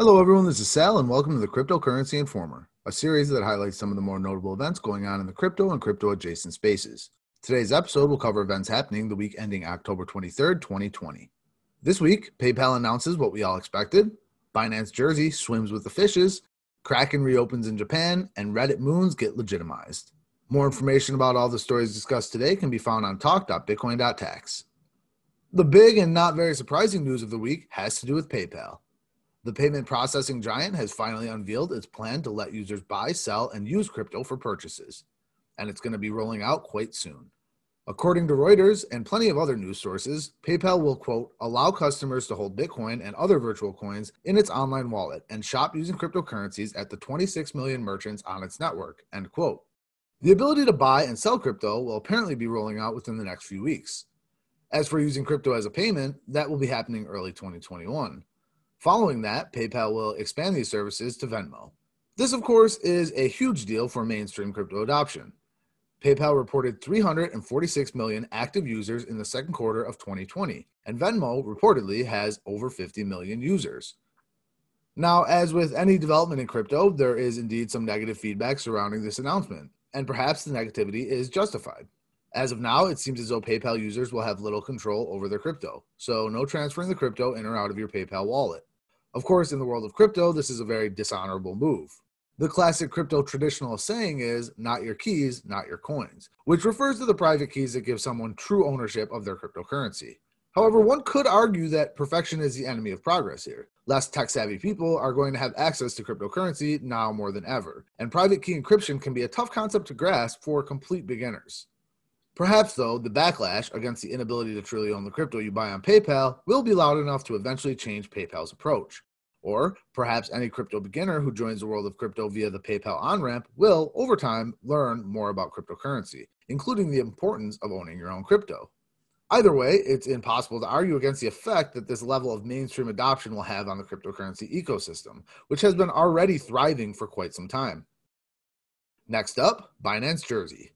Hello, everyone. This is Sal, and welcome to the Cryptocurrency Informer, a series that highlights some of the more notable events going on in the crypto and crypto adjacent spaces. Today's episode will cover events happening the week ending October 23rd, 2020. This week, PayPal announces what we all expected Binance Jersey swims with the fishes, Kraken reopens in Japan, and Reddit moons get legitimized. More information about all the stories discussed today can be found on talk.bitcoin.tax. The big and not very surprising news of the week has to do with PayPal. The payment processing giant has finally unveiled its plan to let users buy, sell, and use crypto for purchases, and it's going to be rolling out quite soon. According to Reuters and plenty of other news sources, PayPal will, quote, allow customers to hold Bitcoin and other virtual coins in its online wallet and shop using cryptocurrencies at the 26 million merchants on its network, end quote. The ability to buy and sell crypto will apparently be rolling out within the next few weeks. As for using crypto as a payment, that will be happening early 2021. Following that, PayPal will expand these services to Venmo. This, of course, is a huge deal for mainstream crypto adoption. PayPal reported 346 million active users in the second quarter of 2020, and Venmo reportedly has over 50 million users. Now, as with any development in crypto, there is indeed some negative feedback surrounding this announcement, and perhaps the negativity is justified. As of now, it seems as though PayPal users will have little control over their crypto, so no transferring the crypto in or out of your PayPal wallet. Of course, in the world of crypto, this is a very dishonorable move. The classic crypto traditional saying is not your keys, not your coins, which refers to the private keys that give someone true ownership of their cryptocurrency. However, one could argue that perfection is the enemy of progress here. Less tech savvy people are going to have access to cryptocurrency now more than ever, and private key encryption can be a tough concept to grasp for complete beginners. Perhaps, though, the backlash against the inability to truly own the crypto you buy on PayPal will be loud enough to eventually change PayPal's approach. Or perhaps any crypto beginner who joins the world of crypto via the PayPal on ramp will, over time, learn more about cryptocurrency, including the importance of owning your own crypto. Either way, it's impossible to argue against the effect that this level of mainstream adoption will have on the cryptocurrency ecosystem, which has been already thriving for quite some time. Next up, Binance Jersey.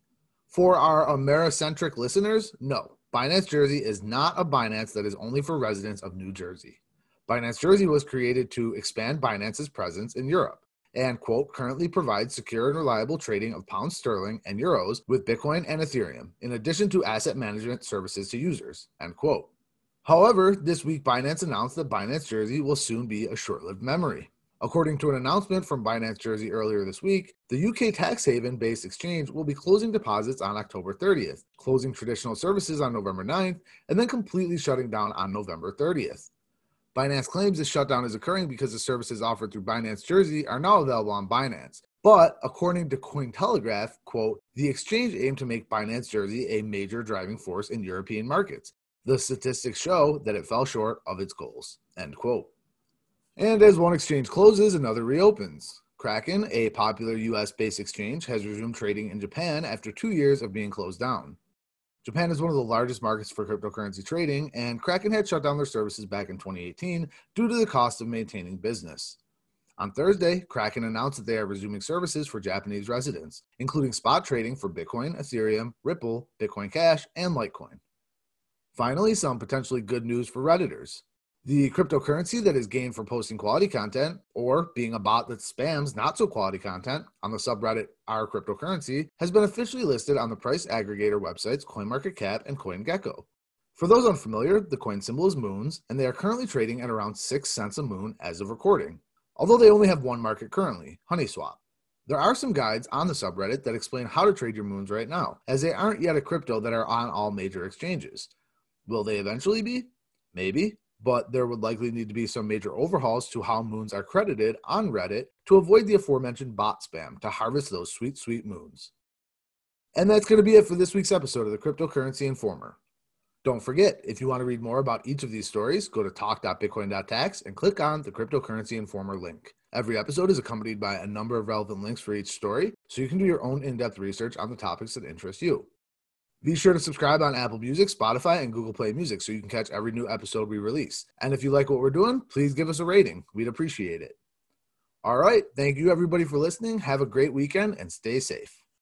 For our Americentric listeners, no, Binance Jersey is not a Binance that is only for residents of New Jersey. Binance Jersey was created to expand Binance's presence in Europe and, quote, currently provides secure and reliable trading of pounds sterling and euros with Bitcoin and Ethereum, in addition to asset management services to users, end quote. However, this week Binance announced that Binance Jersey will soon be a short lived memory. According to an announcement from Binance Jersey earlier this week, the UK tax haven based exchange will be closing deposits on October 30th, closing traditional services on November 9th, and then completely shutting down on November 30th. Binance claims this shutdown is occurring because the services offered through Binance Jersey are now available on Binance. But according to Cointelegraph, quote, the exchange aimed to make Binance Jersey a major driving force in European markets. The statistics show that it fell short of its goals, end quote. And as one exchange closes, another reopens. Kraken, a popular US based exchange, has resumed trading in Japan after two years of being closed down. Japan is one of the largest markets for cryptocurrency trading, and Kraken had shut down their services back in 2018 due to the cost of maintaining business. On Thursday, Kraken announced that they are resuming services for Japanese residents, including spot trading for Bitcoin, Ethereum, Ripple, Bitcoin Cash, and Litecoin. Finally, some potentially good news for Redditors. The cryptocurrency that is gained for posting quality content or being a bot that spams not so quality content on the subreddit r/CryptoCurrency has been officially listed on the price aggregator websites CoinMarketCap and CoinGecko. For those unfamiliar, the coin symbol is moons, and they are currently trading at around 6 cents a moon as of recording, although they only have one market currently, HoneySwap. There are some guides on the subreddit that explain how to trade your moons right now, as they aren't yet a crypto that are on all major exchanges. Will they eventually be? Maybe, but there would likely need to be some major overhauls to how moons are credited on Reddit to avoid the aforementioned bot spam to harvest those sweet, sweet moons. And that's going to be it for this week's episode of the Cryptocurrency Informer. Don't forget, if you want to read more about each of these stories, go to talk.bitcoin.tax and click on the Cryptocurrency Informer link. Every episode is accompanied by a number of relevant links for each story, so you can do your own in depth research on the topics that interest you. Be sure to subscribe on Apple Music, Spotify, and Google Play Music so you can catch every new episode we release. And if you like what we're doing, please give us a rating. We'd appreciate it. All right. Thank you, everybody, for listening. Have a great weekend and stay safe.